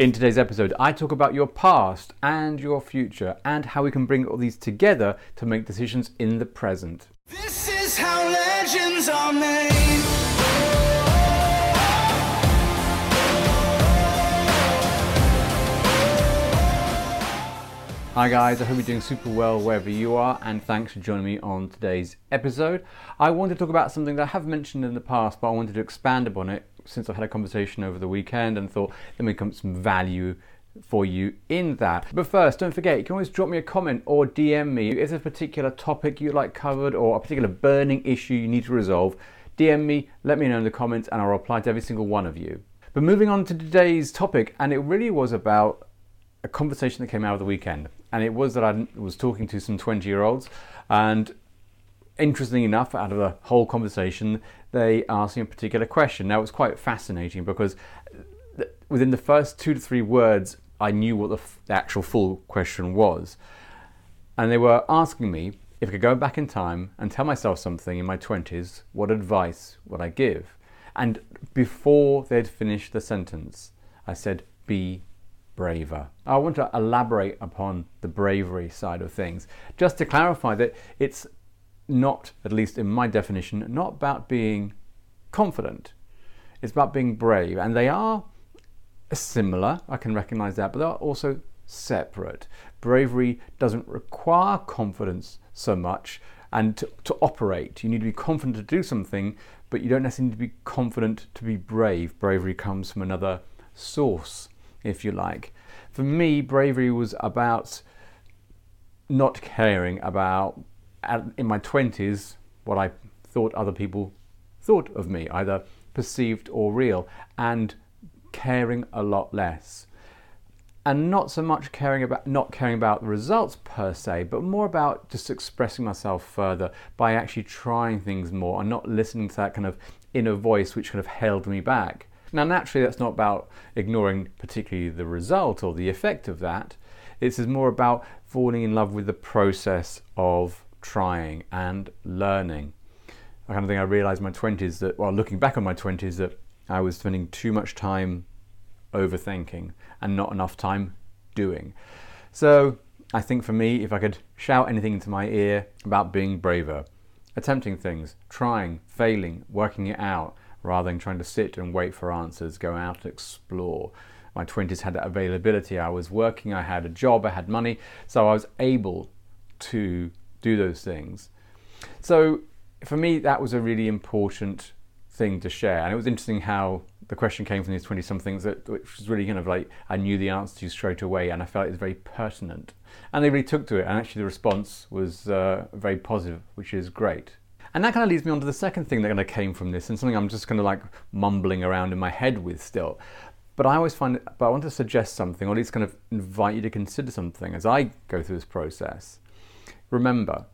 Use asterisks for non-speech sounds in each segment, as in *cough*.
In today's episode, I talk about your past and your future and how we can bring all these together to make decisions in the present. This is how legends are made. Hi guys, I hope you're doing super well wherever you are, and thanks for joining me on today's episode. I want to talk about something that I have mentioned in the past, but I wanted to expand upon it since I've had a conversation over the weekend and thought there may come some value for you in that. But first, don't forget, you can always drop me a comment or DM me. If there's a particular topic you'd like covered or a particular burning issue you need to resolve, DM me, let me know in the comments, and I'll reply to every single one of you. But moving on to today's topic, and it really was about a conversation that came out of the weekend. And it was that I was talking to some 20 year olds, and interestingly enough, out of the whole conversation, they asked me a particular question. Now, it was quite fascinating because uh, within the first two to three words, I knew what the, f- the actual full question was. And they were asking me if I could go back in time and tell myself something in my 20s, what advice would I give? And before they'd finished the sentence, I said, be braver. I want to elaborate upon the bravery side of things, just to clarify that it's not, at least in my definition, not about being confident. It's about being brave. And they are similar, I can recognize that, but they're also separate. Bravery doesn't require confidence so much. And to, to operate, you need to be confident to do something, but you don't necessarily need to be confident to be brave. Bravery comes from another source, if you like. For me, bravery was about not caring about in my 20s what I thought other people thought of me, either perceived or real, and caring a lot less. And not so much caring about not caring about the results per se, but more about just expressing myself further by actually trying things more and not listening to that kind of inner voice which kind of held me back. Now, naturally, that's not about ignoring particularly the result or the effect of that. This is more about falling in love with the process of trying and learning. The kind of thing I realized in my 20s that, well, looking back on my 20s, that I was spending too much time overthinking and not enough time doing. So I think for me, if I could shout anything into my ear about being braver, attempting things, trying, failing, working it out, rather than trying to sit and wait for answers, go out and explore. My 20s had that availability. I was working, I had a job, I had money, so I was able to do those things. So for me, that was a really important thing to share. And it was interesting how the question came from these 20 somethings that which was really kind of like I knew the answer to straight away and I felt it was very pertinent. And they really took to it. And actually, the response was uh, very positive, which is great. And that kind of leads me on to the second thing that kind of came from this, and something I'm just kind of like mumbling around in my head with still. But I always find, it but I want to suggest something, or at least kind of invite you to consider something as I go through this process. Remember,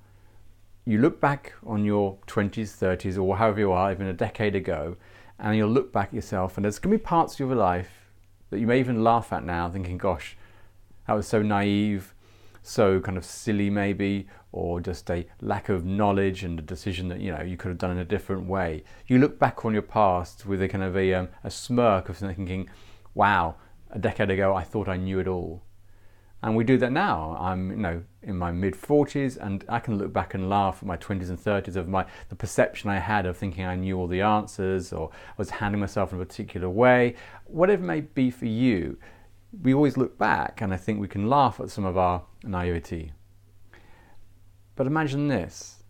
you look back on your 20s, 30s, or however you are, even a decade ago, and you'll look back at yourself, and there's going to be parts of your life that you may even laugh at now, thinking, gosh, that was so naive, so kind of silly maybe, or just a lack of knowledge and a decision that you know you could have done in a different way. You look back on your past with a kind of a, um, a smirk of thinking, wow, a decade ago I thought I knew it all. And we do that now. I'm, you know, in my mid 40s, and I can look back and laugh at my 20s and 30s of my the perception I had of thinking I knew all the answers or was handling myself in a particular way. Whatever it may be for you, we always look back, and I think we can laugh at some of our naivety. But imagine this.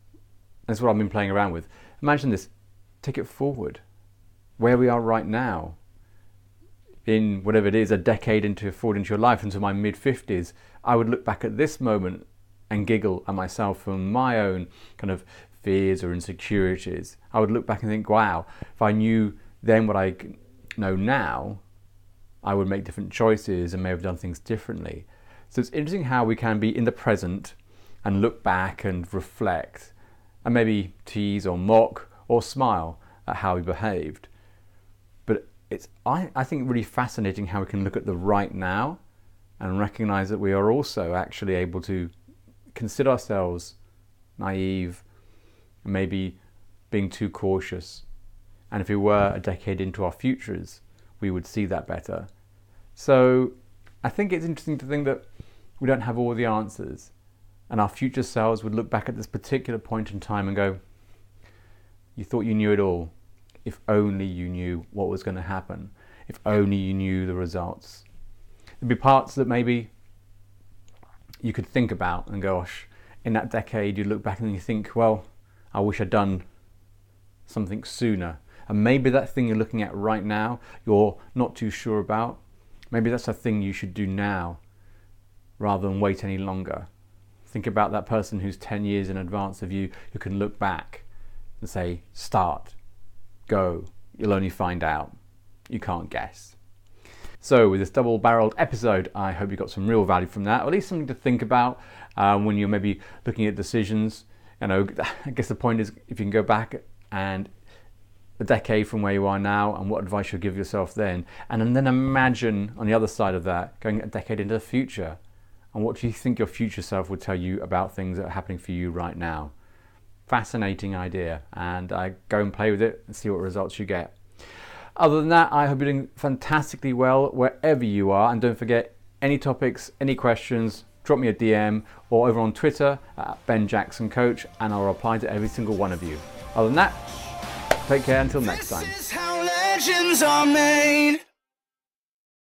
That's what I've been playing around with. Imagine this. Take it forward. Where we are right now in whatever it is, a decade into forward into your life, into my mid 50s, I would look back at this moment and giggle at myself for my own kind of fears or insecurities. I would look back and think, wow, if I knew then what I know now, I would make different choices and may have done things differently. So it's interesting how we can be in the present and look back and reflect and maybe tease or mock or smile at how we behaved it's I, I think really fascinating how we can look at the right now and recognize that we are also actually able to consider ourselves naive, maybe being too cautious. And if we were a decade into our futures, we would see that better. So I think it's interesting to think that we don't have all the answers, and our future selves would look back at this particular point in time and go, You thought you knew it all. If only you knew what was going to happen. If only you knew the results. There'd be parts that maybe you could think about and go, gosh, in that decade, you look back and you think, well, I wish I'd done something sooner. And maybe that thing you're looking at right now, you're not too sure about. Maybe that's a thing you should do now rather than wait any longer. Think about that person who's 10 years in advance of you who can look back and say, start, go. You'll only find out. You can't guess. So, with this double barreled episode, I hope you got some real value from that, or at least something to think about um, when you're maybe looking at decisions. You know, *laughs* I guess the point is if you can go back and a decade from where you are now and what advice you'll give yourself then. And then imagine on the other side of that, going a decade into the future. And what do you think your future self would tell you about things that are happening for you right now? Fascinating idea. And I go and play with it and see what results you get. Other than that, I hope you're doing fantastically well wherever you are. And don't forget, any topics, any questions, drop me a DM or over on Twitter at Ben Jackson Coach, and I'll reply to every single one of you. Other than that, take care until next time.